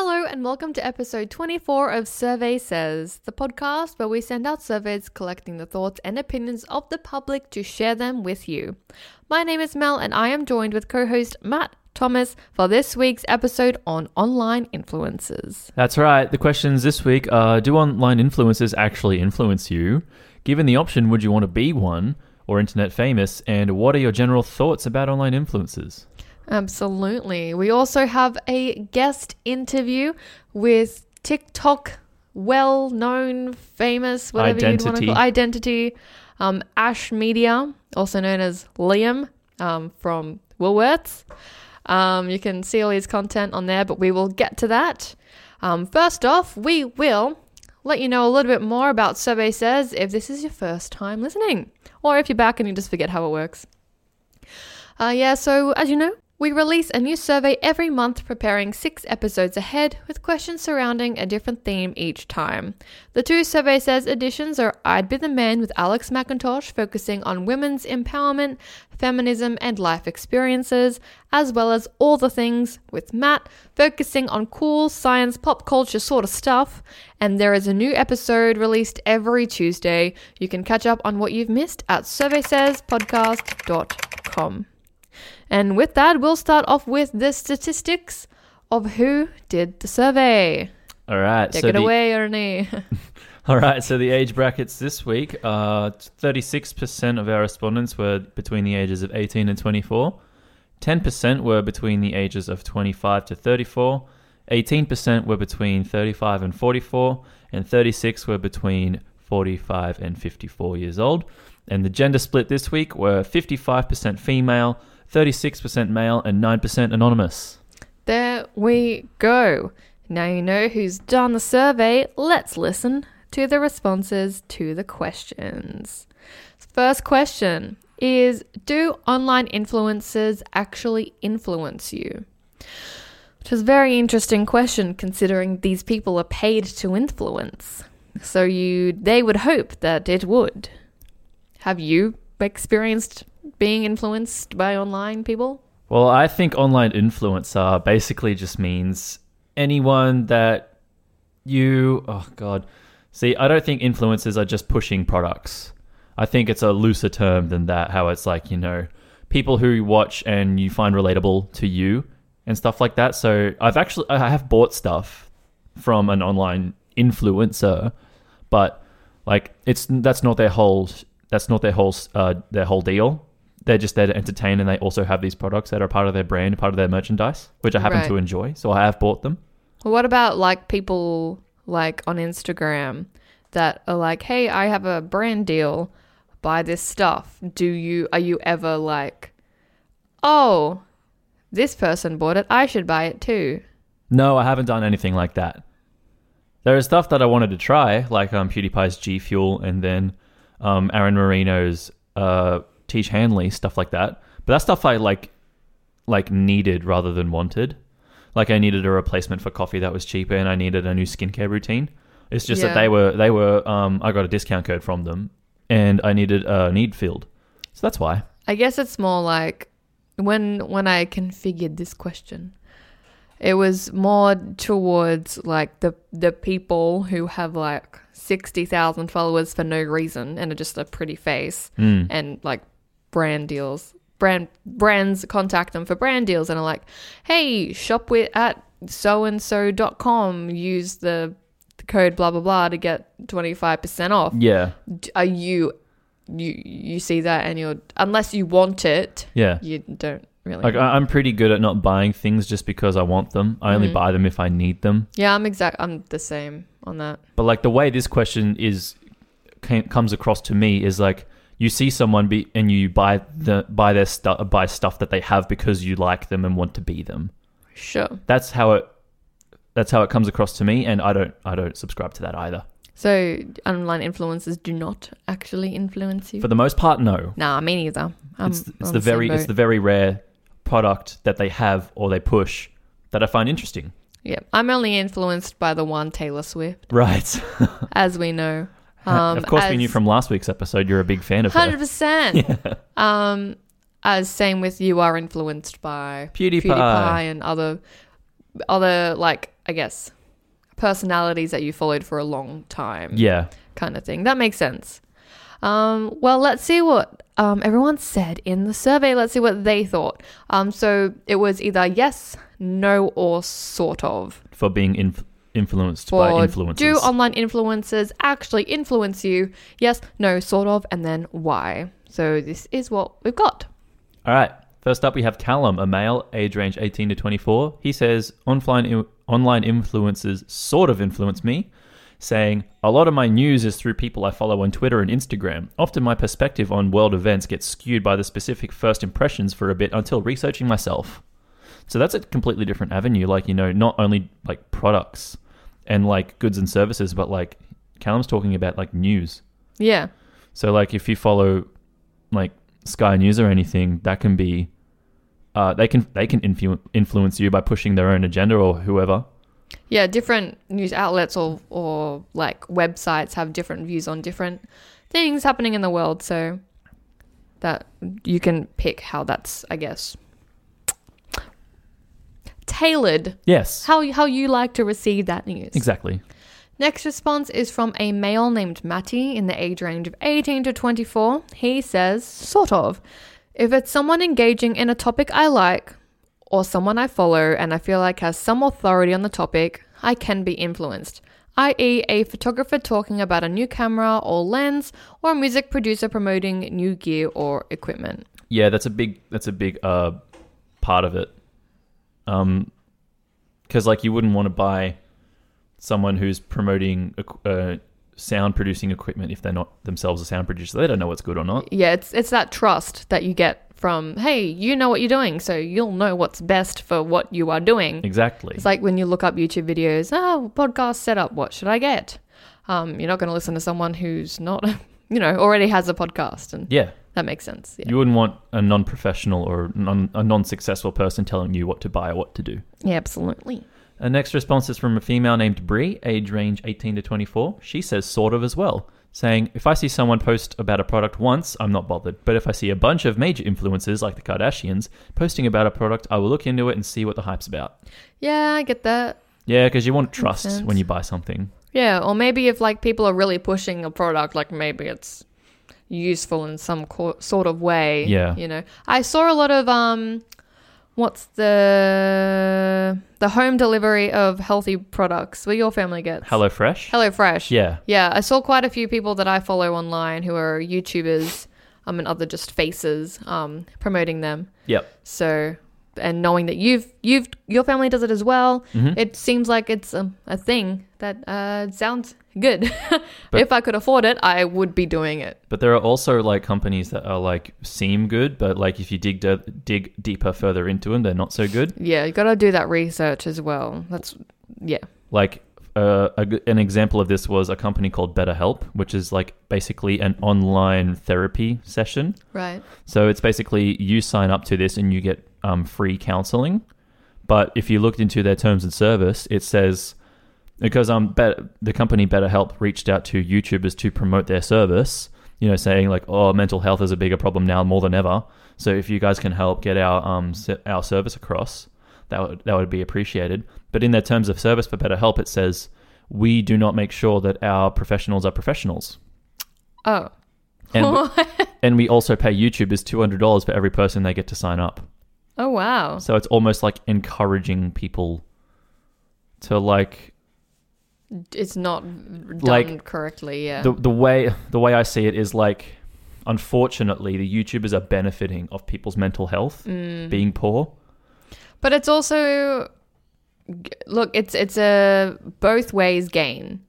Hello, and welcome to episode 24 of Survey Says, the podcast where we send out surveys collecting the thoughts and opinions of the public to share them with you. My name is Mel, and I am joined with co host Matt Thomas for this week's episode on online influencers. That's right. The questions this week are Do online influencers actually influence you? Given the option, would you want to be one or internet famous? And what are your general thoughts about online influencers? Absolutely. We also have a guest interview with TikTok well known, famous, whatever you'd want to Identity. call identity, um, Ash Media, also known as Liam um, from Woolworths. Um, you can see all his content on there, but we will get to that. Um, first off, we will let you know a little bit more about Survey Says if this is your first time listening, or if you're back and you just forget how it works. Uh, yeah, so as you know, we release a new survey every month, preparing six episodes ahead with questions surrounding a different theme each time. The two Survey Says editions are I'd Be the Man with Alex McIntosh, focusing on women's empowerment, feminism, and life experiences, as well as All the Things with Matt, focusing on cool science, pop culture sort of stuff. And there is a new episode released every Tuesday. You can catch up on what you've missed at surveysayspodcast.com. And with that, we'll start off with the statistics of who did the survey. All right. Take so it the, away, Ernie. All right. So the age brackets this week are 36% of our respondents were between the ages of 18 and 24. 10% were between the ages of 25 to 34. 18% were between 35 and 44. And 36 were between 45 and 54 years old. And the gender split this week were 55% female, 36% male, and 9% anonymous. there we go. Now you know who's done the survey. Let's listen to the responses to the questions. First question is Do online influencers actually influence you? Which is a very interesting question considering these people are paid to influence. So you they would hope that it would. Have you experienced being influenced by online people? Well, I think online influencer basically just means anyone that you. Oh, God. See, I don't think influencers are just pushing products. I think it's a looser term than that, how it's like, you know, people who you watch and you find relatable to you and stuff like that. So I've actually, I have bought stuff from an online influencer, but like it's that's not their whole that's not their whole uh, their whole deal. They're just there to entertain, and they also have these products that are part of their brand, part of their merchandise, which I happen Right. to enjoy. So I have bought them. Well, what about like people like on Instagram that are like, "Hey, I have a brand deal. Buy this stuff." Do you are you ever like, "Oh, this person bought it. I should buy it too." No, I haven't done anything like that. There is stuff that I wanted to try, like um, PewDiePie's G Fuel, and then um, Aaron Marino's uh, Tiege Hanley stuff like that. But that stuff I like, like needed rather than wanted. Like I needed a replacement for coffee that was cheaper, and I needed a new skincare routine. It's just Yeah. that they were they were um, I got a discount code from them, and I needed a need field, so that's why. I guess it's more like when when I configured this question, it was more towards like the the people who have like sixty thousand followers for no reason and are just a pretty face Mm. and like brand deals. Brand brands contact them for brand deals and are like, hey, shop with at so and so dot com. Use the, code blah blah blah to get twenty five percent off Yeah, are you you you see that and you're unless you want it yeah. you don't really Like I- I'm pretty good at not buying things just because I want them. I only Mhm. buy them if I need them. yeah i'm exact i'm the same on that But like the way this question is ca- comes across to me is like you see someone be and you buy the buy their stuff buy stuff that they have because you like them and want to be them. sure That's how it that's how it comes across to me and I don't I don't subscribe to that either. so online influencers do not actually influence you For the most part no. nah me neither I'm it's it's the very it's the very rare product that they have or they push that I find interesting. yeah i'm only influenced by the one taylor swift Right. as we know um of course we knew from last week's episode you're a big fan of her. 100% um as same with you are influenced by PewDiePie. PewDiePie and other other like I guess, personalities that you followed for a long time Yeah. kind of thing. That makes sense. Um, well, let's see what um, everyone said in the survey. Let's see what they thought. Um, so it was either yes, no, or sort of. For being inf- influenced by For influencers. do online influencers actually influence you? Yes, no, sort of, and then why? So this is what we've got. All right. First up, we have Callum, a male, age range 18 to 24. He says, online, online influencers sort of influence me, saying, A lot of my news is through people I follow on Twitter and Instagram. Often my perspective on world events gets skewed by the specific first impressions for a bit until researching myself. So that's a completely different avenue. Like, you know, not only like products and like goods and services, but like Callum's talking about like news. Yeah, So like if you follow like Sky News or anything, that can be uh, they can they can influ- influence you by pushing their own agenda or whoever. yeah. Different news outlets or or like websites have different views on different things happening in the world. So that you can pick how that's, I guess, tailored Yes. how how you like to receive that news. Exactly. Next response is from a male named Matty in the age range of 18 to 24. He says, sort of. If it's someone engaging in a topic I like, or someone I follow and I feel like has some authority on the topic, I can be influenced. I.e., a photographer talking about a new camera or lens, or a music producer promoting new gear or equipment. Yeah, that's a big that's a big uh part of it. Um, because like you wouldn't want to buy someone who's promoting uh, sound producing equipment if they're not themselves a sound producer. They don't know what's good or not. Yeah, it's it's that trust that you get from, hey, you know what you're doing, so you'll know what's best for what you are doing. Exactly. It's like when you look up YouTube videos, oh, podcast setup, what should I get? Um, you're not going to listen to someone who's not, you know, already has a podcast, and yeah. That makes sense. Yeah, You wouldn't want a non-professional or non, a non-successful person telling you what to buy or what to do. yeah absolutely. A next response is from a female named Brie, age range 18 to 24. She says sort of as well, saying, If I see someone post about a product once, I'm not bothered. But if I see a bunch of major influencers like the Kardashians posting about a product, I will look into it and see what the hype's about. Yeah, I get that. Yeah, because you want trust when you buy something. Yeah, or maybe if like people are really pushing a product, like maybe it's useful in some co- sort of way. Yeah. you know, I saw a lot of um, what's the the home delivery of healthy products where your family gets HelloFresh? HelloFresh. Yeah. Yeah, I saw quite a few people that I follow online who are YouTubers um, and other just faces um, promoting them. Yep. So, and knowing that you've you've your family does it as well, Mhm. it seems like it's a, a thing that uh, sounds good. But- if I could afford it, I would be doing it. But there are also like companies that are like seem good, but like if you dig de- dig deeper further into them, they're not so good. Yeah, you got to do that research as well. That's yeah. Like uh, a an example of this was a company called BetterHelp, which is like basically an online therapy session. Right. So it's basically you sign up to this and you get um, free counseling. But if you looked into their terms and service, it says because um bet- the company BetterHelp reached out to YouTubers to promote their service, you know, saying like, oh, mental health is a bigger problem now more than ever. So if you guys can help get our um our service across, that would that would be appreciated. But in their terms of service for BetterHelp, it says we do not make sure that our professionals are professionals. Oh. And, and we also pay YouTubers $200 for every person they get to sign up. Oh wow. So it's almost like encouraging people to like It's not done Like, correctly. Yeah. the the way the way I see it is like unfortunately the YouTubers are benefiting of people's mental health Mm. being poor. But it's also look, it's it's a both ways gain.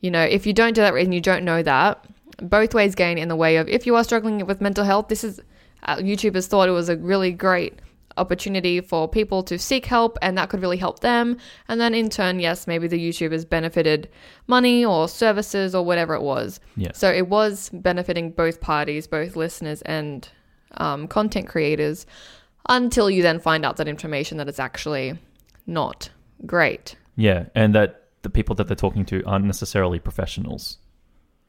You know, if you don't do that and you don't know that, both ways gain in the way of if you are struggling with mental health, this is uh, YouTubers thought it was a really great opportunity for people to seek help and that could really help them. And then in turn, yes, maybe the YouTubers benefited money or services or whatever it was. Yeah. So it was benefiting both parties, both listeners and um, content creators, until you then find out that information that it's actually not great. Yeah, and that the people that they're talking to aren't necessarily professionals.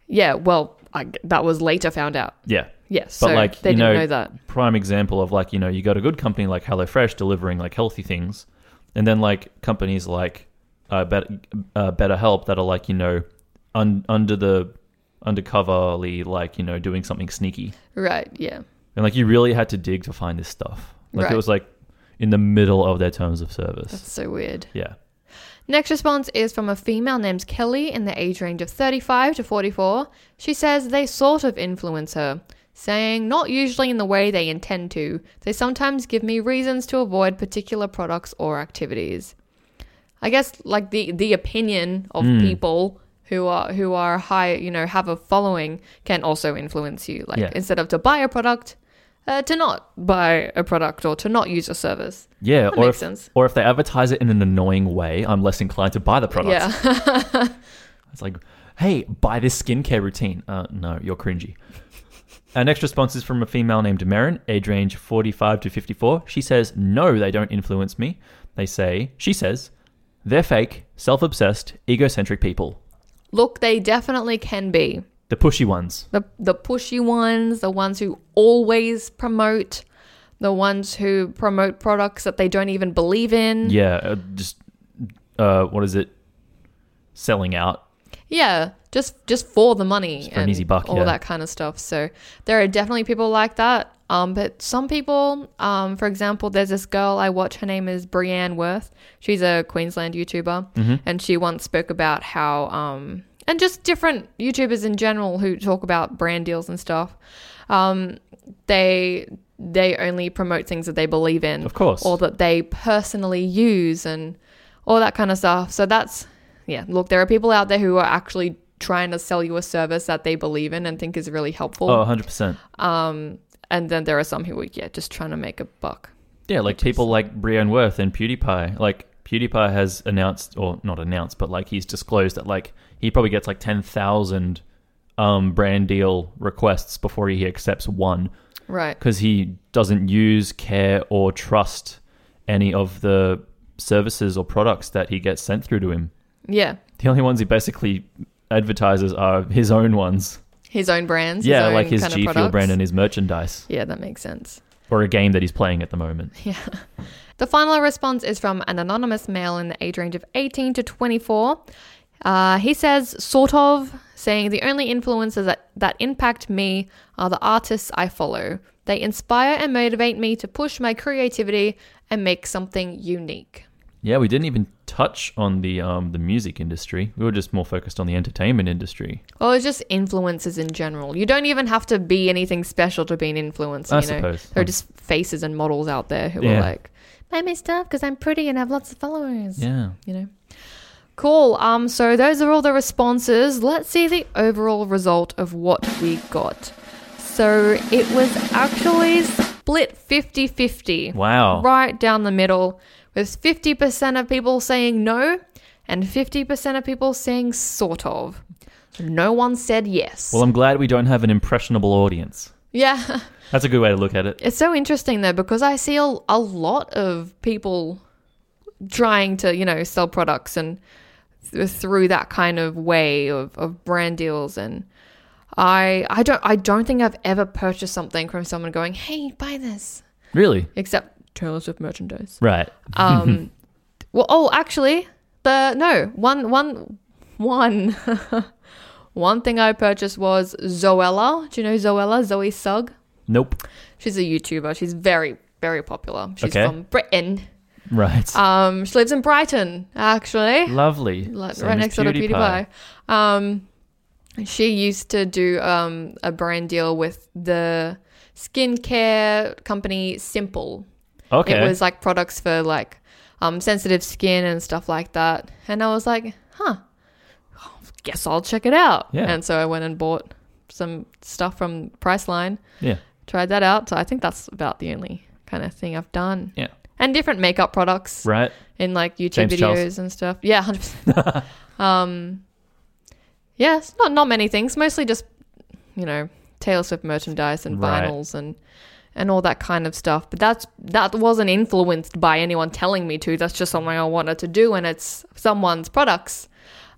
Yeah, well, I, that was later found out. Yeah. Yes, But, so like, they you know- know that. Prime example of like, you know, you got a good company like HelloFresh delivering like healthy things, and then like companies like uh, better uh, better help that are like you know un- under the undercoverly like you know doing something sneaky Right. Yeah. and like you really had to dig to find this stuff like Right. it was like in the middle of their terms of service That's so weird. yeah Next response is from a female named Kelly in the age range of 35 to 44. She says they sort of influence her, saying, not usually in the way they intend to. They sometimes give me reasons to avoid particular products or activities. I guess like the the opinion of Mm. people who are who are high, you know, have a following can also influence you. Like Yeah. instead of to buy a product, uh, to not buy a product or to not use a service. yeah That or makes if, sense. or if they advertise it in an annoying way i'm less inclined to buy the product Yeah. It's like, hey, buy this skincare routine. Uh, no, you're cringy. Our next response is from a female named Marin, age range 45 to 54. She says, no, they don't influence me. They say, she says, they're fake, self obsessed, egocentric people. Look, they definitely can be. The pushy ones. the the pushy ones, the ones who always promote, the ones who promote products that they don't even believe in. Yeah, uh, just, uh, what is it? Selling out. Yeah, just just for the money for an and easy buck, all yeah. that kind of stuff. So there are definitely people like that. Um, but some people, um, for example, there's this girl I watch. Her name is Brienne Worth. She's a Queensland YouTuber, Mm-hmm. and she once spoke about how, um, and just different YouTubers in general who talk about brand deals and stuff. Um, they they only promote things that they believe in, Of course. or that they personally use, and all that kind of stuff. So that's yeah. Look, there are people out there who are actually trying to sell you a service that they believe in and think is really helpful. Oh, 100%. Um, and then there are some who are yeah just trying to make a buck. Yeah, like Which is- people like Brienne Worth and PewDiePie. Like PewDiePie has announced, or not announced, but like he's disclosed that like he probably gets like ten thousand um, brand deal requests before he accepts one Right. because he doesn't use, care, or trust any of the services or products that he gets sent through to him. Yeah. The only ones he basically advertises are his own ones. His own brands. yeah, like his G Fuel brand and his merchandise, Yeah, that makes sense. or a game that he's playing at the moment. Yeah. The final response is from an anonymous male in the age range of 18 to 24. Uh, he says, sort of, saying the only influences that, that impact me are the artists I follow. They inspire and motivate me to push my creativity and make something unique. Yeah, we didn't even touch on the um the music industry. We were just more focused on the entertainment industry. Or it's just influences in general. You don't even have to be anything special to be an influencer. I you know? suppose. There are just faces and models out there who Yeah. are like, buy my stuff because I'm pretty and have lots of followers. Yeah. you know. Cool. Um, so those are all the responses. Let's see the overall result of what we got. So it was actually split 50 50. Wow. Right down the middle, with 50% of people saying no and 50% of people saying sort of. No one said yes. Well, I'm glad we don't have an impressionable audience. yeah. That's a good way to look at it. It's so interesting though because I see a, a lot of people trying to, you know, sell products and th- through that kind of way of, of brand deals and I I don't I don't think I've ever purchased something from someone going, "Hey, buy this." Really? Except Taylor Swift merchandise. Right. Um well oh, actually, the no, one one one one thing I purchased was Zoella. Do you know Zoella? Zoe Sugg? Nope. She's a YouTuber. She's very, very popular. She's Okay. from Britain. Right. Um, she lives in Brighton, actually, Lovely. like, right next door to PewDiePie. Um, she used to do um, a brand deal with the skincare company Simple. Okay. It was like products for like um, sensitive skin and stuff like that. And I was like, huh, guess I'll check it out. Yeah. And so I went and bought some stuff from Priceline yeah. tried that out. So I think that's about the only kind of thing I've done. Yeah. And different makeup products Right. in like YouTube James videos Charles. and stuff. Yeah, 100%. um, yeah, it's not, not many things. Mostly just, you know, Taylor Swift merchandise and Right. vinyls and, and all that kind of stuff. But that's, that wasn't influenced by anyone telling me to. That's just something I wanted to do and it's someone's products.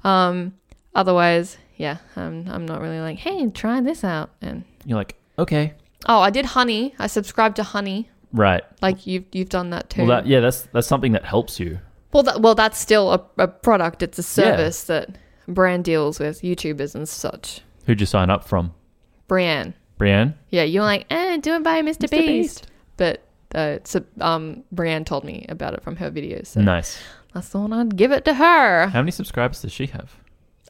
Um, otherwise, yeah, I'm, I'm not really like, hey, try this out. And, You're like, okay. Oh, I did Honey. I subscribed to Honey. Right. Like you've you've done that too. Well, that yeah, that's that's something that helps you. Well, that, well, that's still a, a product. It's a service that brand deals with YouTubers and such. Who'd you sign up from? Brienne. Brienne? Yeah, you're like, eh, do it by Mr. Mr. Beast. Beast. But uh, so, um, Brienne told me about it from her videos. So Nice. I thought I'd give it to her. How many subscribers does she have?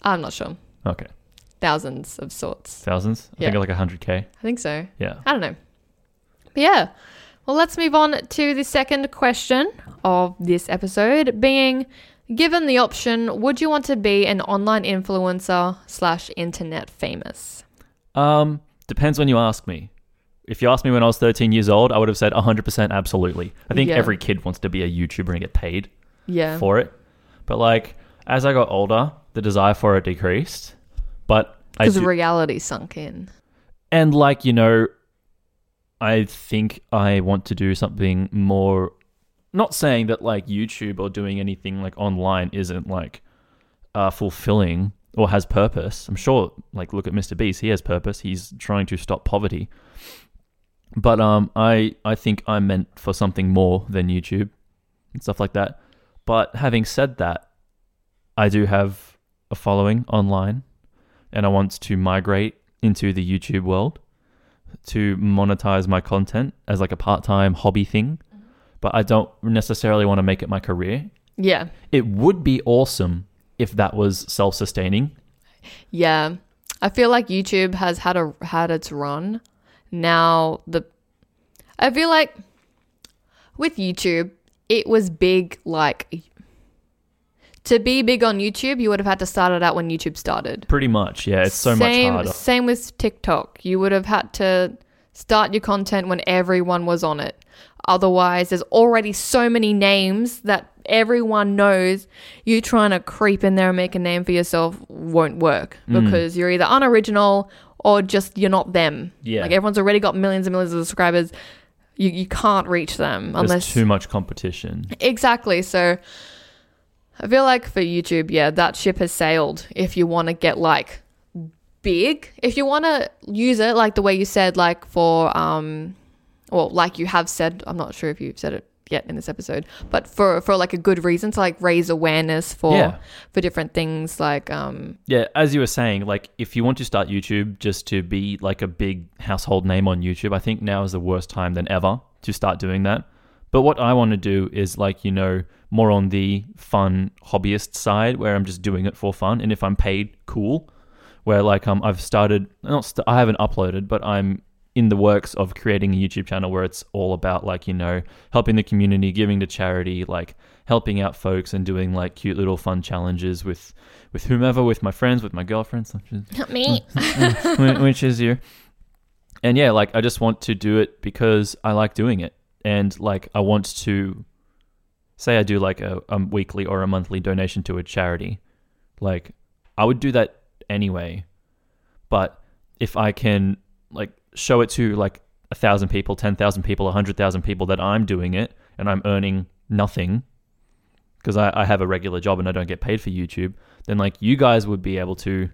I'm not sure. Okay. Thousands of sorts. Thousands? I Yeah. think like 100k. I think so. Yeah. I don't know. But yeah. Well, let's move on to the second question of this episode being given the option, would you want to be an online influencer slash internet famous? Um, depends when you ask me. If you asked me when I was 13 years old, I would have said 100% absolutely. I think Yeah. every kid wants to be a YouTuber and get paid Yeah. for it. But like as I got older, the desire for it decreased. But I Because do, reality sunk in. and like you know, I think I want to do something more. Not saying that like YouTube or doing anything like online isn't like uh, fulfilling or has purpose. I'm sure. Like look at Mr. Beast, he has purpose. He's trying to stop poverty. But um, I I think I'm meant for something more than YouTube and stuff like that. But having said that, I do have a following online, and I want to migrate into the YouTube world to monetize my content as like a part-time hobby thing. But I don't necessarily want to make it my career. Yeah. It would be awesome if that was self-sustaining. Yeah. I feel like YouTube has had a had its run. Now the I feel like with YouTube, it was big like to be big on YouTube, you would have had to start it out when YouTube started. Pretty much, yeah. It's so same, much harder. Same with TikTok. You would have had to start your content when everyone was on it. Otherwise, there's already so many names that everyone knows. You trying to creep in there and make a name for yourself won't work Mm. because you're either unoriginal or just you're not them. Yeah. Like everyone's already got millions and millions of subscribers. You, you can't reach them There's unless too much competition. Exactly. So I feel like for YouTube, yeah, that ship has sailed. If you want to get like big, if you want to use it like the way you said, like for, um, well, like you have said, I'm not sure if you've said it yet in this episode, but for, for like a good reason to like raise awareness for, Yeah. for different things like, um, Yeah, as you were saying, like if you want to start YouTube just to be like a big household name on YouTube, I think now is the worst time than ever to start doing that. But what I want to do is like, you know, more on the fun hobbyist side where I'm just doing it for fun and if I'm paid, cool. Where like um I've started not st- I haven't uploaded, but I'm in the works of creating a YouTube channel where it's all about like, you know, helping the community, giving to charity, like helping out folks and doing like cute little fun challenges with with whomever, with my friends, with my girlfriends, which is, me. which is you. And yeah, like I just want to do it because I like doing it. And like I want to say I do like a, a weekly or a monthly donation to a charity. Like I would do that anyway. But if I can show it to like a thousand people, ten thousand people, a hundred thousand people that I'm doing it and I'm earning nothing because I, I have a regular job and I don't get paid for YouTube, then like you guys would be able to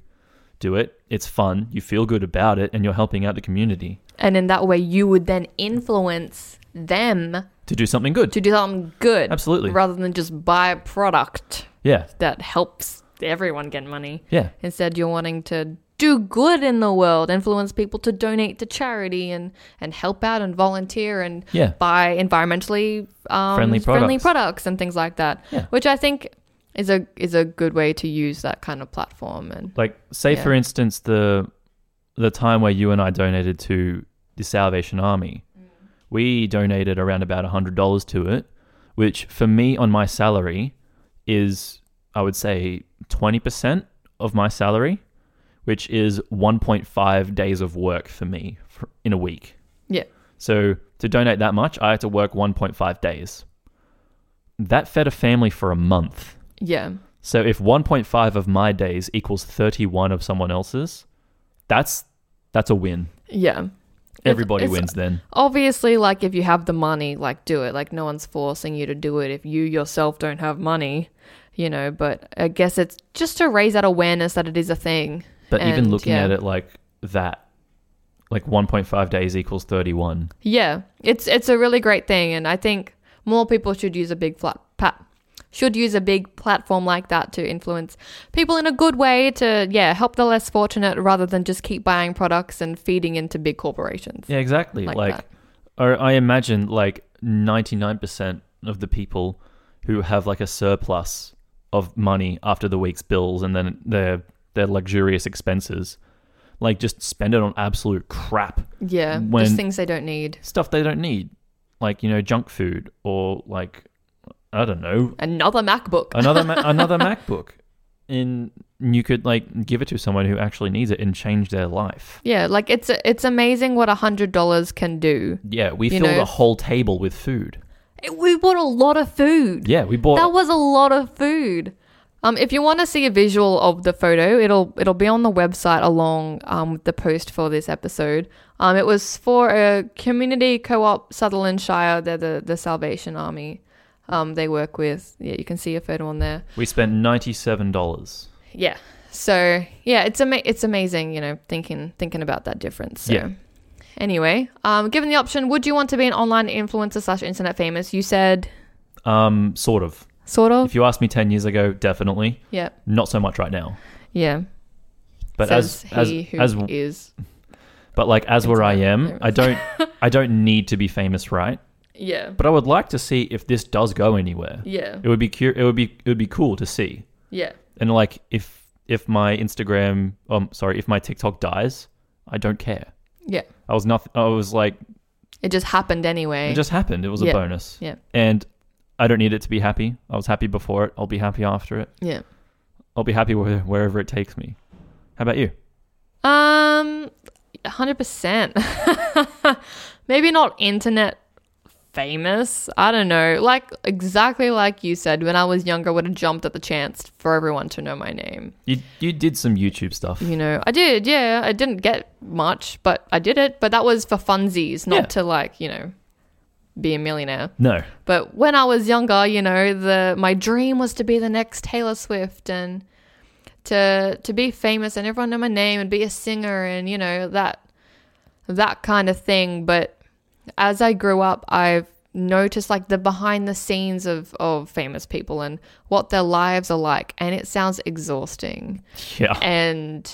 do it. It's fun. You feel good about it and you're helping out the community And in that way, you would then influence them to do something good. to do something good. Absolutely. Rather than just buy a product. Yeah. that helps everyone get money. Yeah. Instead, you're wanting to do good in the world, influence people to donate to charity and, and help out and volunteer and Yeah. buy environmentally um, Friendly products. friendly, products and things like that. Yeah. Which I think is a is a good way to use that kind of platform. And Like say Yeah. for instance the the time where you and I donated to the Salvation Army. We donated around about $100 to it, which for me on my salary is I would say 20% of my salary, which is 1.5 days of work for me for, in a week. yeah, So to donate that much, I had to work 1.5 days. That fed a family for a month. yeah, So if 1.5 of my days equals 31 of someone else's, that's that's a win. yeah. Everybody it's- wins then. Obviously, like if you have the money, like do it. Like no one's forcing you to do it if you yourself don't have money, you know. But I guess it's just to raise that awareness that it is a thing. But even looking yeah. at it like that, like 1.5 days equals 31. Yeah, it's it's a really great thing, and I think more people should use a big flat pat, should use a big platform like that to influence people in a good way to, yeah, help the less fortunate rather than just keep buying products and feeding into big corporations. Yeah, exactly. Like Like, or I imagine like 99% of the people who have like a surplus of money after the week's bills and then their their luxurious expenses, like just spend it on absolute crap Yeah, just things they don't need. stuff they don't need, like you know junk food or like I don't know Another MacBook. another ma- another MacBook. In you could like give it to someone who actually needs it and change their life. yeah, like it's it's amazing what a hundred dollars can do. Yeah, we filled know- a whole table with food. We bought a lot of food. Yeah, we bought That was a lot of food. Um, if you want to see a visual of the photo, it'll it'll be on the website along um, with the post for this episode. Um, it was for a community co-op Sutherland Shire. They're the the Salvation Army. Um, they work with. Yeah, you can see a photo on there. We spent ninety-seven dollars. Yeah. So yeah, it's ama- it's amazing. You know, thinking thinking about that difference. So. Yeah. Anyway, um, given the option, would you want to be an online influencer slash internet famous? You said Um, sort of. Sort of. If you asked me ten years ago, definitely. Yeah. Not so much right now. Yeah. But Says as as he who as is but like as where I am, I don't I don't need to be famous, right? Yeah. But I would like to see if this does go anywhere. Yeah. It would be cu- it would be it would be cool to see. Yeah. And like if if my Instagram um sorry, if my TikTok dies, I don't care. Yeah. I was nothing I was like It just happened anyway. it just happened. It was Yeah. a bonus. Yeah. And I don't need it to be happy. I was happy before it. I'll be happy after it. yeah. I'll be happy where, wherever it takes me. How about you? Um, hundred percent. Maybe not internet famous. I don't know. Like exactly like you said, when I was younger, I would have jumped at the chance for everyone to know my name. You you did some YouTube stuff. You know, I did. Yeah, I didn't get much, but I did it. But that was for funsies, not Yeah. to like you know be a millionaire. No. But when I was younger, you know, the my dream was to be the next Taylor Swift and to to be famous and everyone know my name and be a singer and you know that that kind of thing. But as I grew up, I've noticed like the behind the scenes of of famous people and what their lives are like, and it sounds exhausting Yeah. and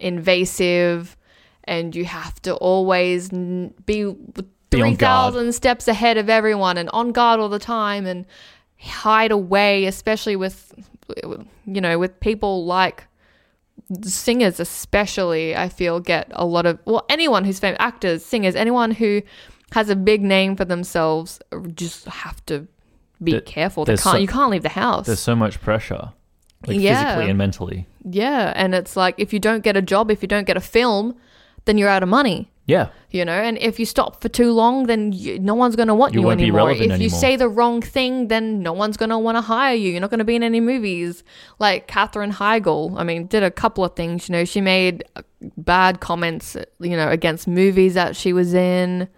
invasive and you have to always n- be Be 3000 steps ahead of everyone and on guard all the time and hide away especially with you know with people like singers especially i feel get a lot of well anyone who's famous actors singers anyone who has a big name for themselves just have to be There- careful they can't so- you can't leave the house There's so much pressure. Like Yeah. physically and mentally. yeah, and it's like if you don't get a job, if you don't get a film, then you're out of money. Yeah. You know, and if you stop for too long, then you, no one's going to want You you, anymore. If relevant you say the wrong thing, then no one's going to want to hire you. You're not going to be in any movies. Like Katherine Heigl, I mean, did a couple of things. You know, she made uh, bad comments, you know, against movies that she was in.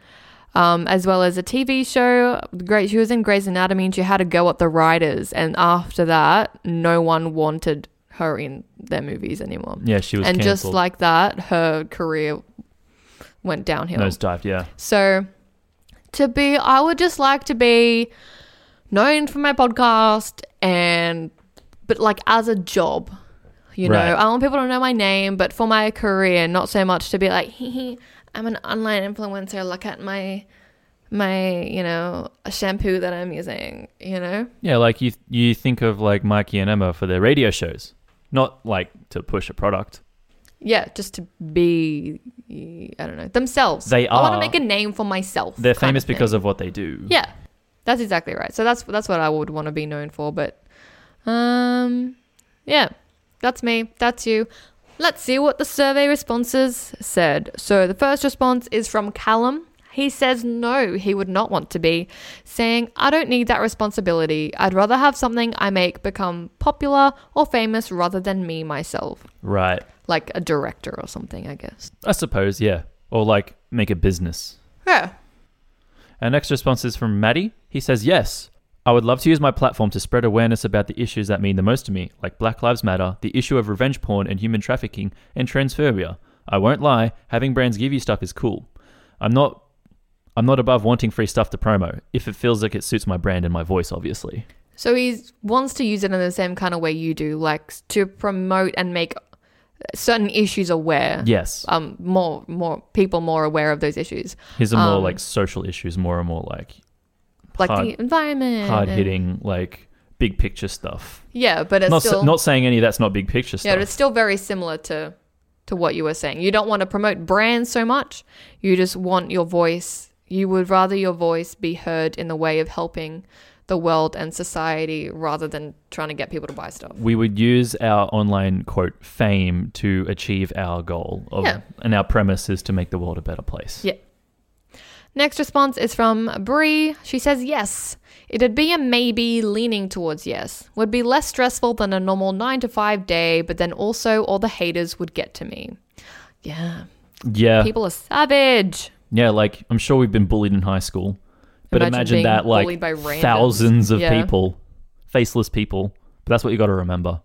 Um, as well as a TV show. Great, she was in Grey's Anatomy, and she had a go at the writers. And after that, no one wanted her in their movies anymore. Yeah, she was and just like that, her career went downhill. nosedived, yeah. So to be, I would just like to be known for my podcast and, but like as a job, you know, Right. I want people to know my name, but for my career, not so much to be like, hee, I'm an online influencer. Look at my, my, you know, shampoo that I'm using, you know? Yeah, like you you think of like Mikey and Emma for their radio shows. Not like to push a product. Yeah, just to be, I don't know, themselves. They I want to are. make a name for myself. They're kind famous thing. because of what they do. Yeah, that's exactly right. So that's that's what I would want to be known for. But, um, yeah, that's me. That's you. Let's see what the survey responses said. So the first response is from Callum. He says no, he would not want to be, saying, I don't need that responsibility. I'd rather have something I make become popular or famous rather than me myself. Right. Like a director or something, I guess. I suppose, yeah. Or like make a business. Yeah. Our next response is from Maddie. He says, Yes, I would love to use my platform to spread awareness about the issues that mean the most to me, like Black Lives Matter, the issue of revenge porn and human trafficking, and transphobia. I won't lie, having brands give you stuff is cool. I'm not I'm not above wanting free stuff to promo, if it feels like it suits my brand and my voice, obviously. So he wants to use it in the same kind of way you do, like to promote and make certain issues aware. Yes. Um, more more people more aware of those issues, His are more um, like social issues, more and more like like Hard- the environment, hard hitting, like big picture stuff. Yeah, but it's Not still not saying any of that's not big picture yeah, stuff. but it's still very similar to to what you were saying. You don't want to promote brands so much. You just want your voice. You would rather your voice be heard in the way of helping the world and society rather than trying to get people to buy stuff. we would use our online quote fame to achieve our goal of, Yeah. and our premise is to make the world a better place. Yeah. Next response is from Brie. She says yes. It'd be a maybe leaning towards yes. Would be less stressful than a normal 9 to 5 day, but then also all the haters would get to me. Yeah. Yeah. People are savage. Yeah, like I'm sure we've been bullied in high school. But Imagine imagine, that like thousands of Yeah. people, faceless people. But that's what you got to remember.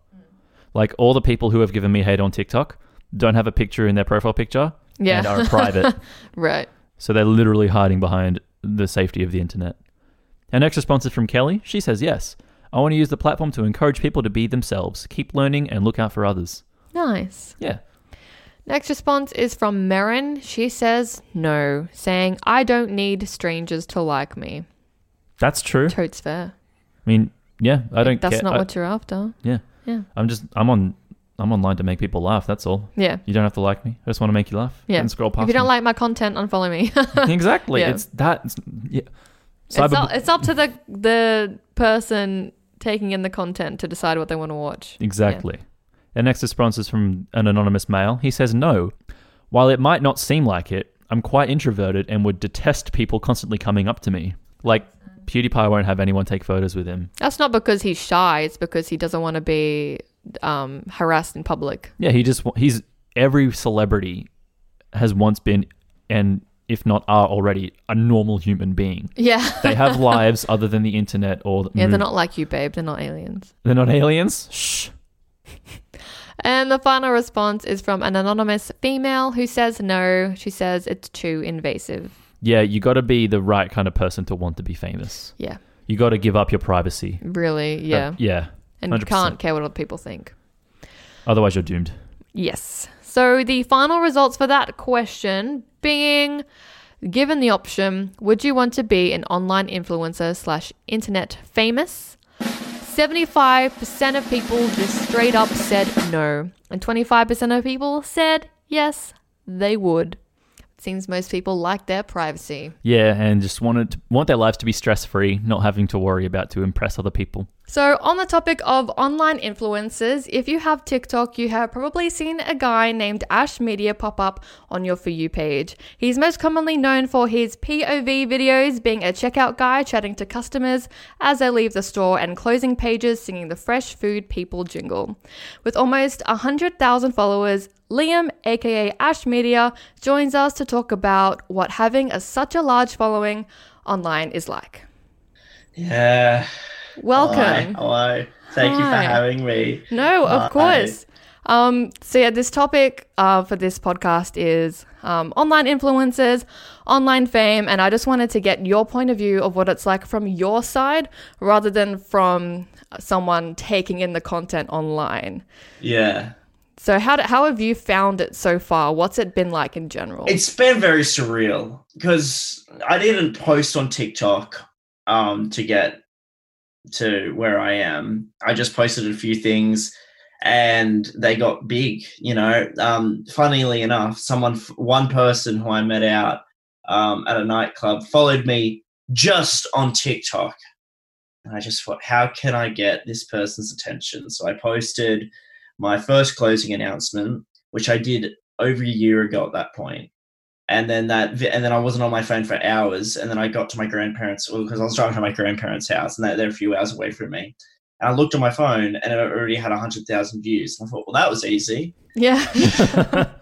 Like all the people who have given me hate on TikTok don't have a picture in their profile picture Yeah. and are private. Right. So they're literally hiding behind the safety of the internet. Our next response is from Kelly. She says, Yes, I want to use the platform to encourage people to be themselves, keep learning, and look out for others. Nice. Yeah. Next response is from Marin. She says no, saying, I don't need strangers to like me. That's true. Totes fair. I mean, yeah, I don't That's care. not I, what you're after. yeah. Yeah. I'm just, I'm on, I'm online to make people laugh. That's all. Yeah. You don't have to like me. I just want to make you laugh. Yeah. And scroll past If you don't me. like my content, unfollow me. exactly. Yeah. It's that. It's, yeah. it's, Cyber- up, it's up to the the person taking in the content to decide what they want to watch. Exactly. Our next response is from an anonymous male. He says, No. While it might not seem like it, I'm quite introverted and would detest people constantly coming up to me. Like, PewDiePie won't have anyone take photos with him. That's not because he's shy. It's because he doesn't want to be um, harassed in public. Yeah, he just, he's, every celebrity has once been, and if not are already, a normal human being. Yeah. They have lives other than the internet or. yeah, they're not like you, babe. They're not aliens. They're not aliens? Shh. And the final response is from an anonymous female who says no. She says it's too invasive. Yeah, you got to be the right kind of person to want to be famous. Yeah, You got to give up your privacy. really. Uh, Yeah. yeah. and you 100%. can't care what other people think. Otherwise, you're doomed. Yes. So the final results for that question being given the option, would you want to be an online influencer slash internet famous? 75% of people just straight up said no, and 25% of people said yes, they would. It seems most people like their privacy. Yeah, and just wanted want their lives to be stress free, not having to worry about to impress other people. So, on the topic of online influencers, if you have TikTok, you have probably seen a guy named Ash Media pop up on your For You page. He's most commonly known for his POV videos, being a checkout guy chatting to customers as they leave the store and closing pages singing the Fresh Food People jingle. With almost 100,000 followers, Liam, aka Ash Media, joins us to talk about what having a, such a large following online is like. Yeah. Welcome. Hello. Hello. Thank you for having me. No, Hi. of course. Um, so yeah, this topic uh, for this podcast is um, online influencers, online fame, and I just wanted to get your point of view of what it's like from your side, rather than from someone taking in the content online. Yeah. So how do, how have you found it so far? What's it been like in general? It's been very surreal because I didn't post on TikTok um, to get to where I am. I just posted a few things and they got big, you know. Um, funnily enough, someone, one person who I met out um, at a nightclub followed me just on TikTok. And I just thought, how can I get this person's attention? So I posted my first closing announcement, which I did over a year ago at that point. And then that, and then I wasn't on my phone for hours. And then I got to my grandparents because I was driving to my grandparents' house, and they- they're a few hours away from me. And I looked at my phone, and it already had hundred thousand views. And I thought, well, that was easy. yeah.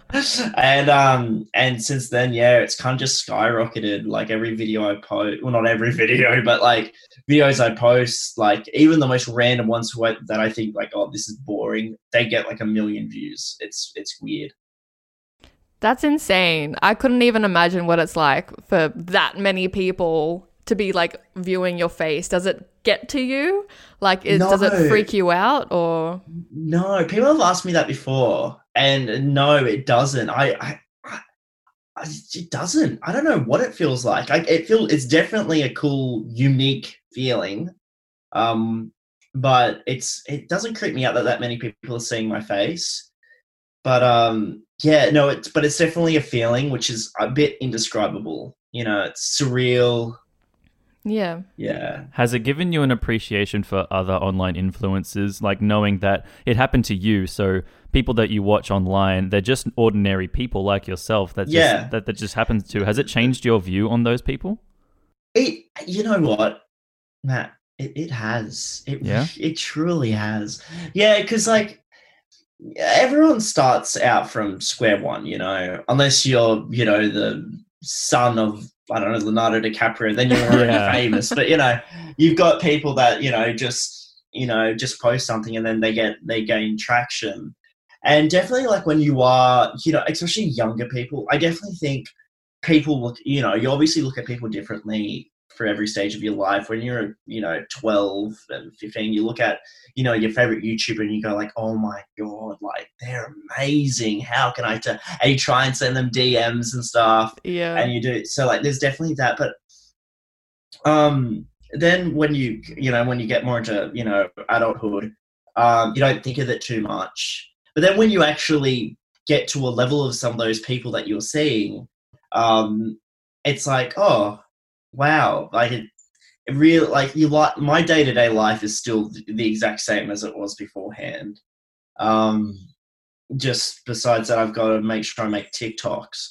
and um, and since then, yeah, it's kind of just skyrocketed. Like every video I post, well, not every video, but like videos I post, like even the most random ones that I think like, oh, this is boring, they get like a million views. It's it's weird. That's insane. I couldn't even imagine what it's like for that many people to be like viewing your face? Does it get to you? Like, it, does it freak you out or? No, people have asked me that before, and no, it doesn't. I, I, I, I it doesn't. I don't know what it feels like. I, it feel it's definitely a cool, unique feeling. Um, but it's it doesn't creep me out that that many people are seeing my face. But um, yeah, no, it's but it's definitely a feeling which is a bit indescribable. You know, it's surreal. Yeah. Yeah. Has it given you an appreciation for other online influences like knowing that it happened to you? So people that you watch online, they're just ordinary people like yourself. That just, Yeah. that that just happens to. Has it changed your view on those people? It, you know what, Matt? It, it has. It, Yeah? it truly has. Yeah, because like everyone starts out from square one, you know, unless you're, you know, the son of I don't know Leonardo DiCaprio, then you're already Yeah. famous. But you know, you've got people that you know just you know just post something and then they get they gain traction. And definitely, like when you are, you know, especially younger people, I definitely think people look, you know, you obviously look at people differently for every stage of your life. When you're, you know, 12 and 15, you look at, you know, your favorite YouTuber and you go like, oh my God, like they're amazing. How can I, t-? and you try and send them DMs and stuff Yeah. and you do. So like, there's definitely that. But, um, then when you, you know, when you get more into, you know, adulthood, um, you don't think of it too much. But then when you actually get to a level of some of those people that you're seeing, um, it's like, oh, wow, like it, it really, like you like my day to day life is still the exact same as it was beforehand. Um, just besides that, I've got to make sure I make TikToks,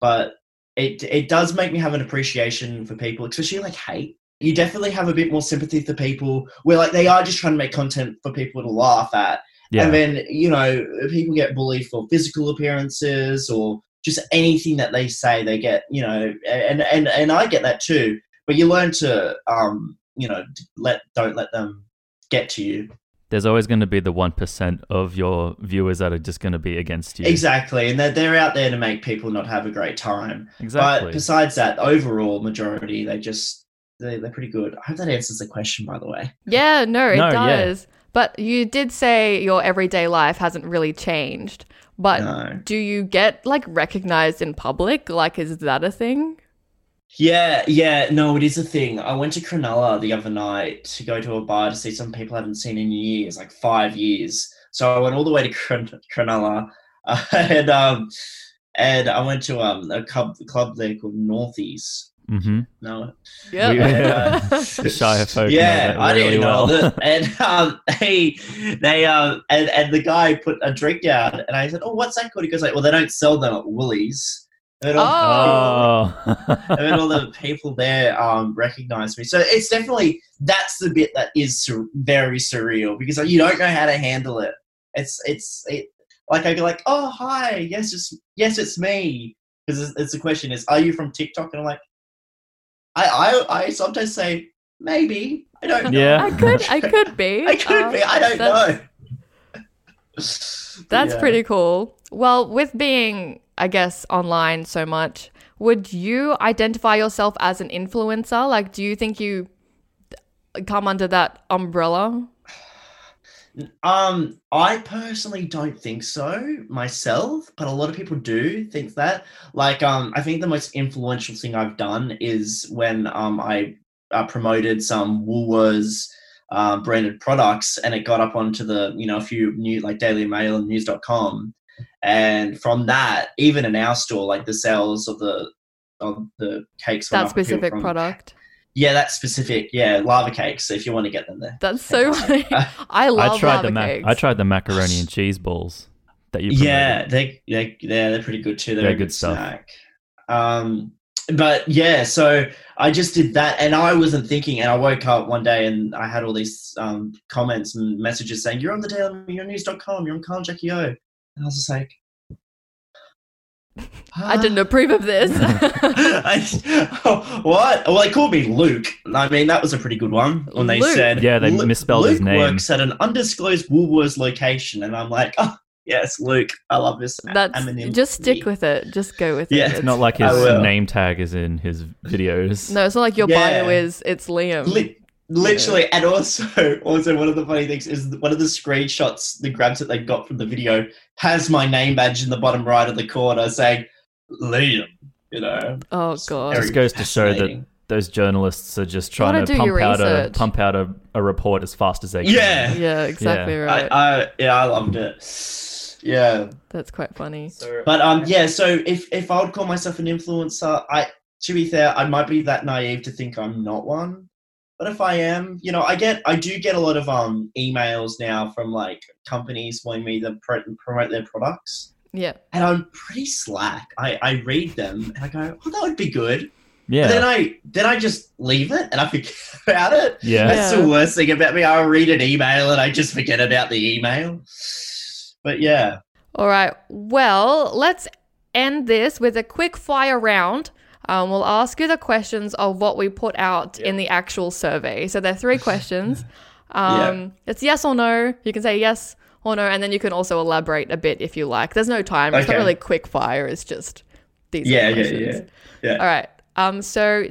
but it it does make me have an appreciation for people, especially like hate. You definitely have a bit more sympathy for people where like they are just trying to make content for people to laugh at, Yeah. and then, you know, people get bullied for physical appearances or just anything that they say, they get, you know, and, and, and I get that too. But you learn to, um, you know, let, don't let them get to you. There's always going to be the 1% of your viewers that are just going to be against you. Exactly. And they're, they're out there to make people not have a great time. Exactly. But besides that, overall majority, they just, they, they're pretty good. I hope that answers the question, by the way. Yeah, no, it No, yeah. does. But you did say your everyday life hasn't really changed. But No. do you get like recognized in public? Like, is that a thing? Yeah, yeah, no, it is a thing. I went to Cronulla the other night to go to a bar to see some people I haven't seen in years, like five years. So I went all the way to Cron- Cronulla, uh, and um, and I went to um a club club there called Northies. Hmm No, Yeah. Yeah. the Shire folk yeah, know I really didn't know well. that. And um, they they um and, and the guy put a drink down, and I said, "Oh, what's that called?" He goes like, "Well, they don't sell them at Woolies." And all- oh. and then all the people there um, recognize me. So it's definitely that's the bit that is sur- very surreal because you don't know how to handle it. It's it's it, like I go like, oh hi, yes it's yes it's me because it's, it's the question is, are you from TikTok? And I'm like, I I, I sometimes say maybe I don't know. Yeah. I could, I could be. I could Uh, be. I don't that's- know. That's Yeah. pretty cool. Well, with being, I guess, online so much, would you identify yourself as an influencer? Like, do you think you come under that umbrella? Um, I personally don't think so myself, but a lot of people do think that. Like, um, I think the most influential thing I've done is when um I uh, promoted some Woolworths uh, branded products, and it got up onto the you know a few new like Daily Mail and News.com, and from that, even in our store, like the sales of the of the cakes That a specific from- product. Yeah, that specific. Yeah, lava cakes. So If you want to get them there. That's so funny. I love I tried lava the mac- cakes. I tried the macaroni and cheese balls that you promoted. Yeah, they they yeah, they're pretty good too. They're, They're a good good stuff. snack. Um, but yeah, so I just did that, and I wasn't thinking. And I woke up one day and I had all these um, comments and messages saying, "You're on the Daily, you're on News.com, you're on Carl Jackie O," and I was just like, I didn't approve of this. I, oh, what? Well, they called me Luke. I mean, that was a pretty good one when they Luke. said, Yeah, they "Lu- misspelled Luke his name." works at an undisclosed Woolworths location, and I'm like, oh, Yes, Luke. I love this. That's Eminem. just stick with it. Just go with it. Yeah. it. It's Not like his name tag is in his videos. No, it's not like your Yeah. bio is it's Liam. Li- literally, and also, also one of the funny things is one of the screenshots, the grabs that they got from the video, has my name badge in the bottom right of the corner saying Liam. You know, oh god. This goes to show that those journalists are just trying Gotta pump out a pump out a, a report as fast as they can. Yeah. Yeah, exactly right. I, I, yeah, I loved it. Yeah. That's quite funny. But um, yeah. So if if I would call myself an influencer, I to be fair, I might be that naive to think I'm not one. But if I am, you know, I get I do get a lot of um emails now from like companies wanting me to pro- promote their products, Yeah. and I'm pretty slack. I I read them and I go, oh, that would be good. Yeah. But then I then I just leave it and I forget about it. yeah. That's Yeah. the worst thing about me. I'll read an email and I just forget about the email. But yeah. All right. Well, let's end this with a quick fire round. Um, we'll ask you the questions of what we put out in the actual survey. So there are three questions. Um, It's yes or no. You can say yes or no, and then you can also elaborate a bit if you like. There's no time. It's not really quick fire. It's just these. Yeah, the yeah, questions. yeah. Yeah. All right. Um. So,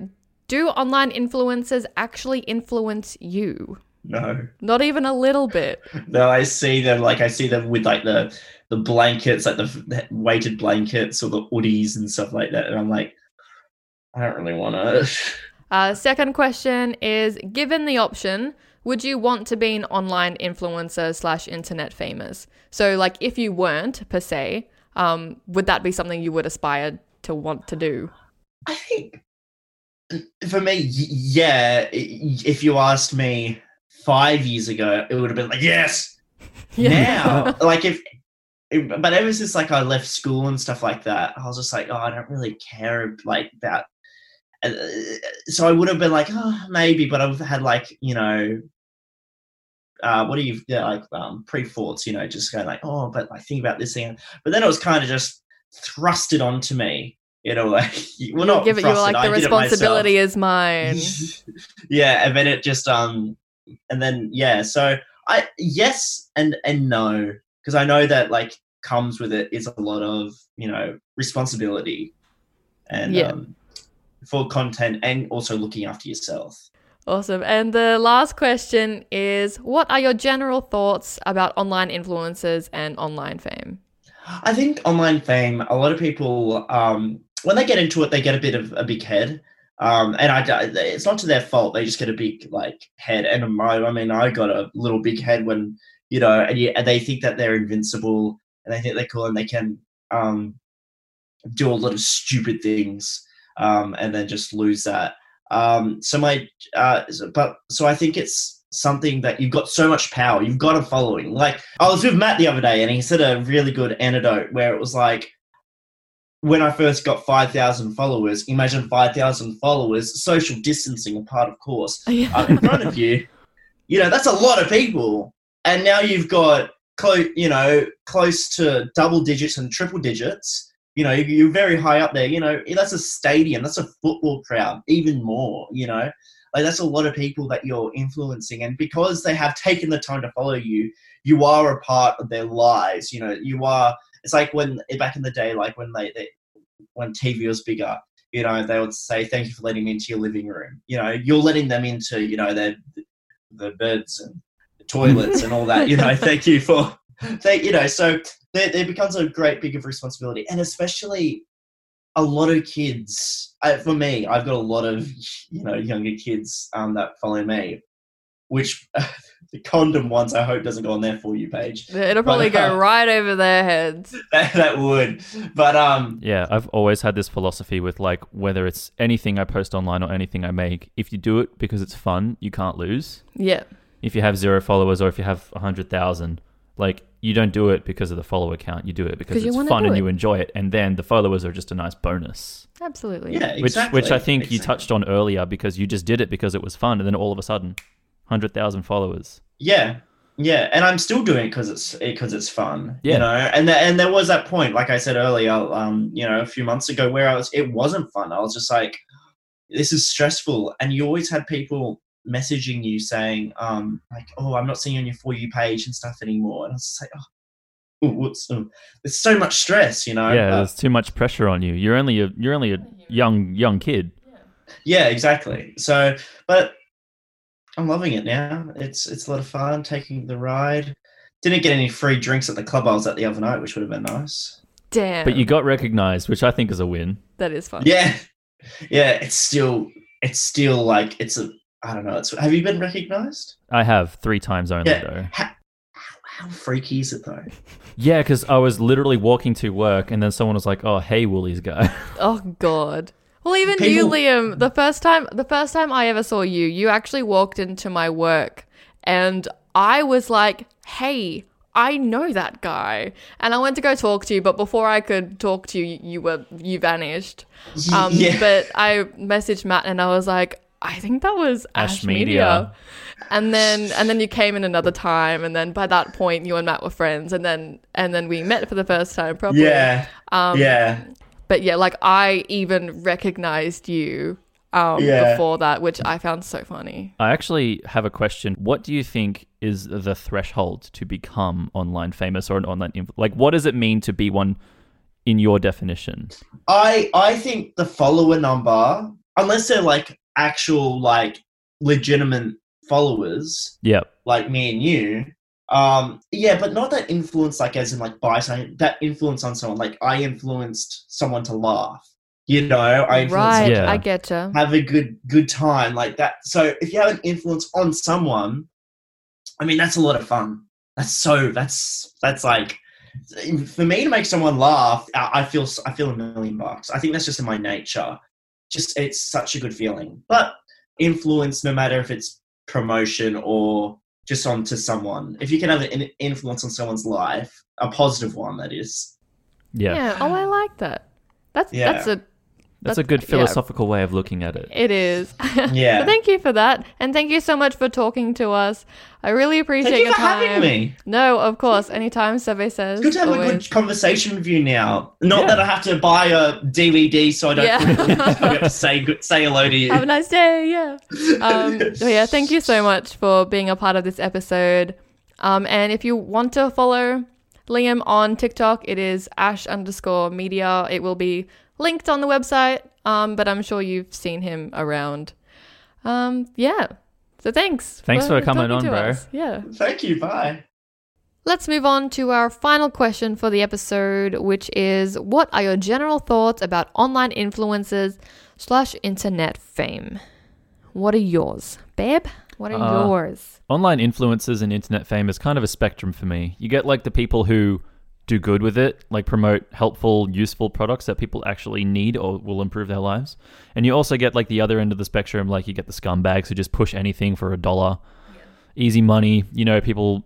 do online influencers actually influence you? No. Not even a little bit. No, I see them like I see them with like the the blankets, like the, the weighted blankets or the hoodies and stuff like that, and I'm like, I don't really want to. Uh, second question is given the option, would you want to be an online influencer slash internet famous? So, like, if you weren't per se, um, would that be something you would aspire to want to do? I think for me, yeah. If you asked me five years ago, it would have been like yes. Now, like if, if- but ever since like I left school and stuff like that, I was just like, oh, I don't really care like about. Uh, so I would have been like, oh, maybe, but I've had like you know, uh, what are you yeah, like um, pre thoughts, you know, just going like, oh, but I think about this thing, but then it was kind of just thrusted onto me, you know, like well, not Give it, you were like, the responsibility is mine. yeah, and then it just um, and then yeah, so I yes and and no because I know that like comes with it is a lot of you know responsibility and Yeah. um, for content and also looking after yourself. Awesome. And the last question is what are your general thoughts about online influencers and online fame? I think online fame, a lot of people, um, when they get into it, they get a bit of a big head. Um, and I, it's not to their fault. They just get a big like head. And my, I mean, I got a little big head when, you know, and, you, and they think that they're invincible and they think they're cool and they can um, do a lot of stupid things um, and then just lose that. Um, so my, uh, but so I think it's something that you've got so much power. You've got a following. Like I was with Matt the other day, and he said a really good anecdote where it was like, when I first got five thousand followers, imagine five thousand followers, social distancing apart, of course, uh, in front of you. You know that's a lot of people, and now you've got close, you know, close to double digits and triple digits you know you're very high up there you know that's a stadium that's a football crowd even more you know. Like that's a lot of people that you're influencing and because they have taken the time to follow you you are a part of their lives you know. You are it's like when back in the day like when they, they when tv was bigger you know they would say thank you for letting me into your living room. You know you're letting them into you know their the beds and the toilets and all that you know. Thank you for thank you know so there, there becomes a great big of responsibility and especially a lot of kids uh, for me i've got a lot of you know younger kids um, that follow me which the condom ones i hope doesn't go on their for you page It'll probably But, go uh, right over their heads. that, that would but um Yeah, I've always had this philosophy with like whether it's anything I post online or anything I make, if you do it because it's fun, you can't lose. Yeah. If you have zero followers or if you have 100,000, like you don't do it because of the follower count, you do it because it's fun and it. you enjoy it. And then the followers are just a nice bonus. Absolutely. yeah Which exactly, which I think you touched on earlier because you just did it because it was fun and then all of a sudden 100,000 followers. Yeah, yeah, and I'm still doing it because it's because it's fun, Yeah. you know. And the, and there was that point, like I said earlier, um, you know, a few months ago, where I was, it wasn't fun. I was just like, this is stressful, and you always had people messaging you saying, um, like, oh, I'm not seeing you on your for you page and stuff anymore, and I was just like, oh, ooh, what's, um, there's so much stress, you know. yeah, Uh, there's too much pressure on you. You're only a you're only a young young kid. yeah, exactly. So, but I'm loving it now. It's it's a lot of fun taking the ride. Didn't get any free drinks at the club I was at the other night, which would have been nice. Damn. But you got recognized, which I think is a win. that is fun. Yeah, yeah. It's still it's still like it's a I don't know. It's have you been recognized? I have three times only Yeah. though. How, how, how freaky is it though? Yeah, because I was literally walking to work, and then someone was like, "Oh, hey, Woolies guy." Oh god. Well, even you, Liam. The first time, the first time I ever saw you, you actually walked into my work, and I was like, "Hey, I know that guy," and I went to go talk to you, but before I could talk to you, you were you vanished. Um, yeah. But I messaged Matt, and I was like, "I think that was Ash, Ash Media." Media. And then and then you came in another time, and then by that point you and Matt were friends, and then and then we met for the first time properly. yeah, Um, yeah. but yeah, like I even recognized you um, Yeah. before that, which I found so funny. I actually have a question. What do you think is the threshold to become online famous or an online influ- like? What does it mean to be one in your definition? I I think the follower number, unless they're like actual like legitimate followers, Yep. like me and you, um, yeah, but not that influence like as in like buy something. That influence on someone, like I influenced someone to laugh. You know, I influenced Right, Yeah. I get you. to have a good good time like that. So if you have an influence on someone, I mean that's a lot of fun. That's so that's that's like for me to make someone laugh. I I feel I feel a million bucks. I think that's just in my nature. Just it's such a good feeling. But influence, no matter if it's promotion or just onto someone, if you can have an influence on someone's life, a positive one, that is. Yeah. Yeah. Oh, I like that. That's Yeah. that's a That's a good yeah. philosophical way of looking at it. It is. Yeah. But thank you for that, and thank you so much for talking to us. I really appreciate Thank you your for time. having me. No, of course. Anytime Survey says. It's good to have a good conversation with you now. Not Yeah. that I have to buy a DVD so I don't Yeah. forget to say good, say hello to you. Have a nice day. Yeah. Um, yeah, thank you so much for being a part of this episode. Um, and if you want to follow Liam on TikTok, it is ash underscore media. It will be linked on the website, um, but I'm sure you've seen him around. Um, yeah. So thanks. Thanks for coming on, bro. us. Yeah. Thank you. Bye. Let's move on to our final question for the episode, which is what are your general thoughts about online influencers slash internet fame? What are yours? Babe, what are Uh, yours? Online influencers and internet fame is kind of a spectrum for me. You get like the people who do good with it, like promote helpful, useful products that people actually need or will improve their lives. And you also get like the other end of the spectrum, like you get the scumbags who just push anything for a dollar. Easy money, you know, people,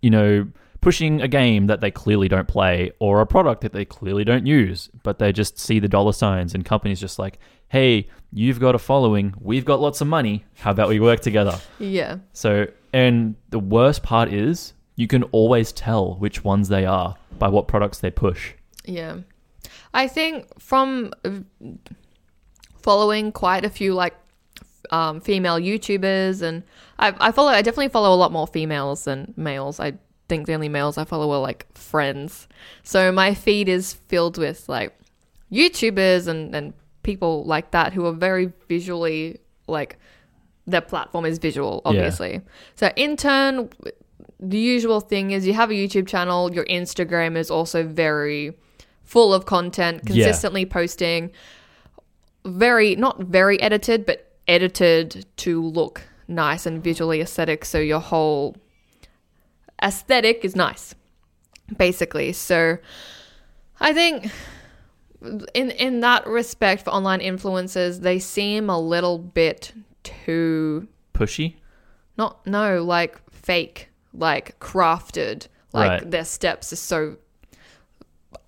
you know, pushing a game that they clearly don't play or a product that they clearly don't use, but they just see the dollar signs and companies just like, hey, you've got a following, we've got lots of money, how about we work together? Yeah. So, and the worst part is you can always tell which ones they are by what products they push. Yeah. I think from uh, following quite a few like um, female YouTubers, and I, I follow, I definitely follow a lot more females than males. I think the only males I follow are like friends. So my feed is filled with like YouTubers and, and people like that who are very visually like their platform is visual, obviously. So in turn, the usual thing is you have a YouTube channel, your Instagram is also very full of content, Yeah. consistently posting, very, not very edited, but edited to look nice and visually aesthetic. So your whole aesthetic is nice, basically. So I think in in that respect for online influencers, they seem a little bit too Pushy? not no like fake like crafted like Right. their steps are so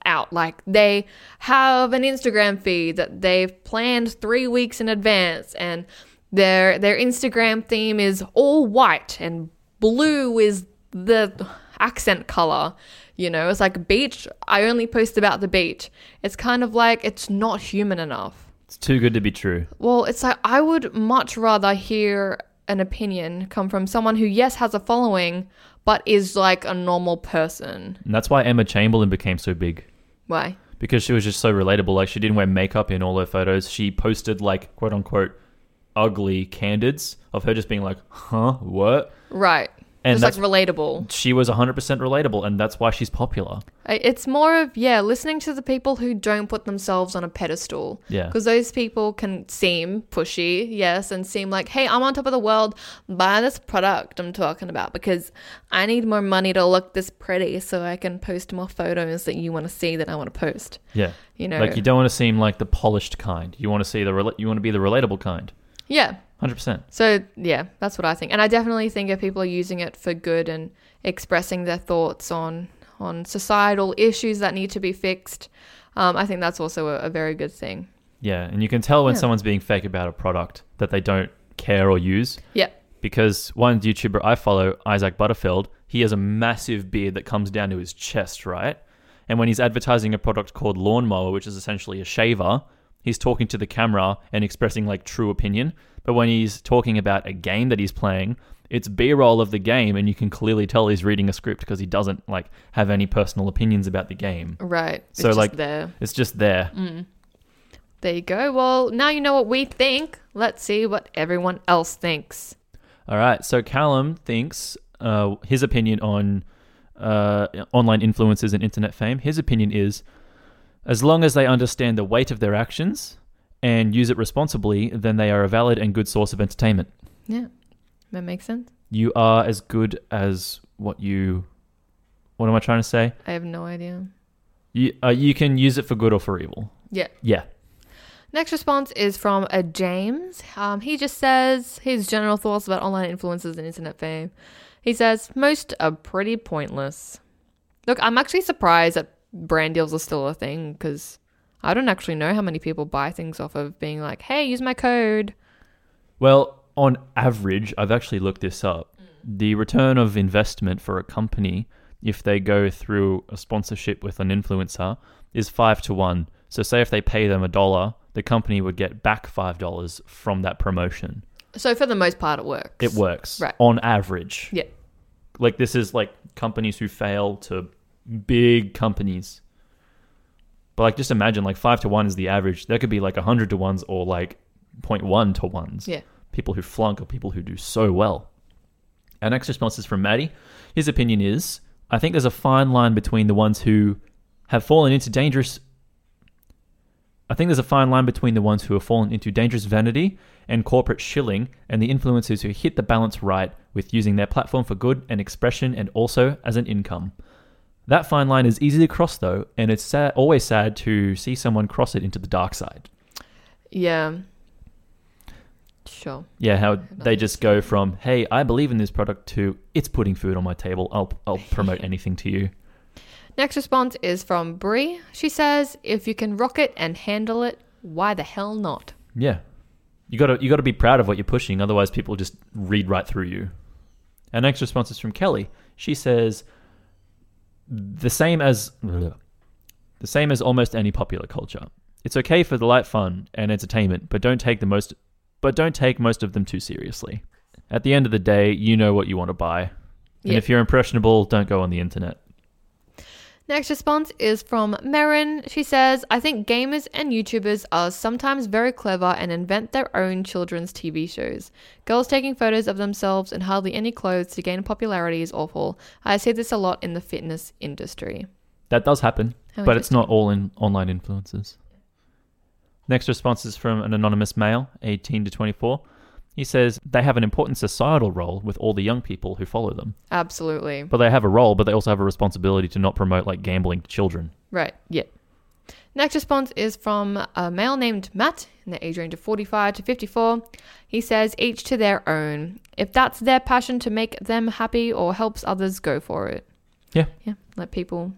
out. Like they have an instagram feed that they've planned three weeks in advance and their their instagram theme is all white and blue is the accent color you know? It's like beach. I only post about the beach. It's kind of like it's not human enough. It's too good to be true. well, it's like I would much rather hear an opinion come from someone who, yes, has a following, but is like a normal person? And that's why Emma Chamberlain became so big. Why? because she was just so relatable. Like she didn't wear makeup in all her photos. She posted like quote unquote ugly candids of her just being like, "Huh, what?" Right. And Just that's like relatable. she was 100% relatable and that's why she's popular. It's more of, yeah, listening to the people who don't put themselves on a pedestal. Yeah. Because those people can seem pushy, yes, and seem like, hey, I'm on top of the world. Buy this product I'm talking about because I need more money to look this pretty so I can post more photos that you want to see that I want to post. Yeah. You know? Like you don't want to seem like the polished kind. You want to see the you want to be the relatable kind. yeah. 100%. So, yeah, that's what I think. And I definitely think if people are using it for good and expressing their thoughts on, on societal issues that need to be fixed, um, I think that's also a, a very good thing. Yeah, and you can tell when Yeah. someone's being fake about a product that they don't care or use. Yeah. Because one YouTuber I follow, Isaac Butterfield, he has a massive beard that comes down to his chest, right? And when he's advertising a product called Lawnmower, which is essentially a shaver, he's talking to the camera and expressing like true opinion. But when he's talking about a game that he's playing, it's B-roll of the game, and you can clearly tell he's reading a script because he doesn't like have any personal opinions about the game. Right. It's So, just like- there. It's just there. There you go. Well, now you know what we think. Let's see what everyone else thinks. All right. So Callum thinks uh, his opinion on uh, online influencers and internet fame. His opinion is, as long as they understand the weight of their actions and use it responsibly, then they are a valid and good source of entertainment. Yeah. That makes sense. You are as good as what you. What am I trying to say? I have no idea. You uh, you can use it for good or for evil. Yeah. Yeah. Next response is from a James. Um, he just says his general thoughts about online influencers and internet fame. He says most are pretty pointless. Look, I'm actually surprised that brand deals are still a thing because I don't actually know how many people buy things off of being like, "Hey, use my code." Well, on average, I've actually looked this up. Mm. The return of investment for a company, if they go through a sponsorship with an influencer, is five to one. So, say if they pay them a dollar, the company would get back five dollars from that promotion. So for the most part, it works. It works Right. on average. Yeah. Like this is like companies who fail to big companies. But like just imagine like five to one is the average. There could be like a hundred to ones or like 0.1 to ones Yeah. people who flunk or people who do so well. Our next response is from Maddie. His opinion is I think there's a fine line between the ones who have fallen into dangerous. I think there's a fine line between the ones who have fallen into dangerous vanity and corporate shilling and the influencers who hit the balance right with using their platform for good and expression and also as an income. That fine line is easy to cross though, and it's sad, always sad to see someone cross it into the dark side. Yeah. Sure. Yeah, how they just go from "Hey, I believe in this product" to "It's putting food on my table. I'll I'll promote anything to you." Next response is from Brie. She says, "If you can rock it and handle it, why the hell not?" Yeah, you gotta you gotta be proud of what you're pushing. Otherwise, people just read right through you. Our next response is from Kelly. She says, "The same as the same as almost any popular culture. It's okay for the light fun and entertainment, but don't take the most but don't take most of them too seriously. At the end of the day, you know what you want to buy." And Yeah. if you're impressionable, don't go on the internet. Next response is from Marin. She says, I think gamers and YouTubers are sometimes very clever and invent their own children's TV shows. Girls taking photos of themselves in hardly any clothes to gain popularity is awful. I see this a lot in the fitness industry. That does happen, How but it's not all in online influencers. Next response is from an anonymous male, 18 to 24. He says they have an important societal role with all the young people who follow them. Absolutely. But they have a role, but they also have a responsibility to not promote like gambling to children. Right, yeah. Next response is from a male named Matt in the age range of 45 to 54. He says, each to their own. If that's their passion to make them happy or helps others, go for it. Yeah. Yeah, let people.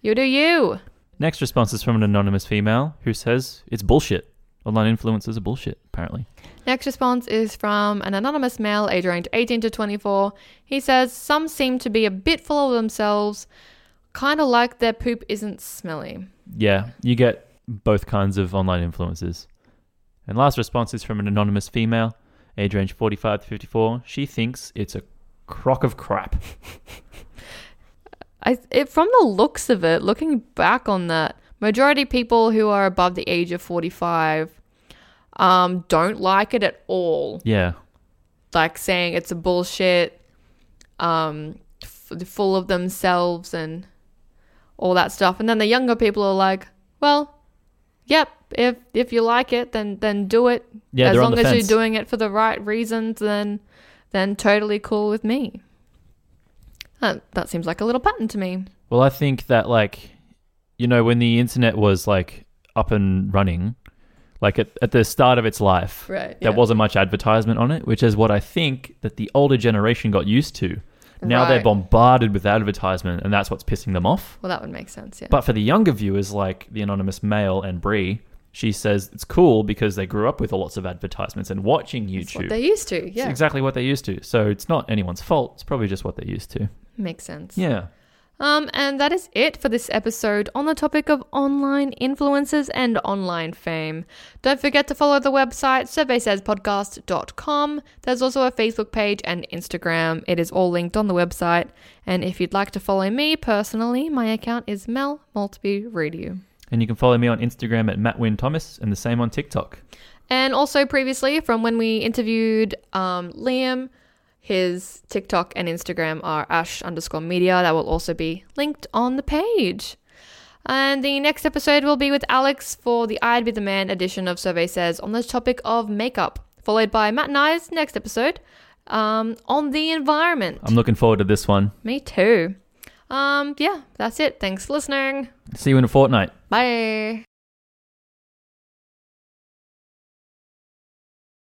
You do you. Next response is from an anonymous female who says it's bullshit. Online influencers are bullshit, apparently. Next response is from an anonymous male, age range 18 to 24. He says, Some seem to be a bit full of themselves, kind of like their poop isn't smelly. Yeah, you get both kinds of online influencers. And last response is from an anonymous female, age range 45 to 54. She thinks it's a crock of crap. I it, from the looks of it, looking back on that, majority people who are above the age of 45 um don't like it at all. Yeah. Like saying it's a bullshit um f- full of themselves and all that stuff. And then the younger people are like, "Well, yep, if if you like it, then then do it. Yeah, as long as fence. you're doing it for the right reasons, then then totally cool with me." That, that seems like a little pattern to me. Well, I think that like, you know, when the internet was like up and running, like at, at the start of its life, Right. there wasn't much advertisement on it, which is what I think that the older generation got used to. Now they're bombarded with advertisement, and that's what's pissing them off. Well, that would make sense, yeah. But for the younger viewers, like the anonymous male and Brie, she says it's cool because they grew up with lots of advertisements and watching It's what YouTube. they're used to, It's yeah. exactly what they're used to. So it's not anyone's fault. It's probably just what they're used to. Makes sense. Yeah. Um, and that is it for this episode on the topic of online influencers and online fame. Don't forget to follow the website surveysayspodcast.com. There's also a Facebook page and Instagram. It is all linked on the website. And if you'd like to follow me personally, my account is Mel Maltby Radio. And you can follow me on Instagram at Matt Wynn Thomas and the same on TikTok. And also previously from when we interviewed um, Liam, his TikTok and Instagram are ash underscore media. That will also be linked on the page. And the next episode will be with Alex for the I'd Be the Man edition of Survey Says on the topic of makeup, followed by Matt and I's next episode um, on the environment. I'm looking forward to this one. Me too. Um, yeah, that's it. Thanks for listening. See you in a fortnight. Bye.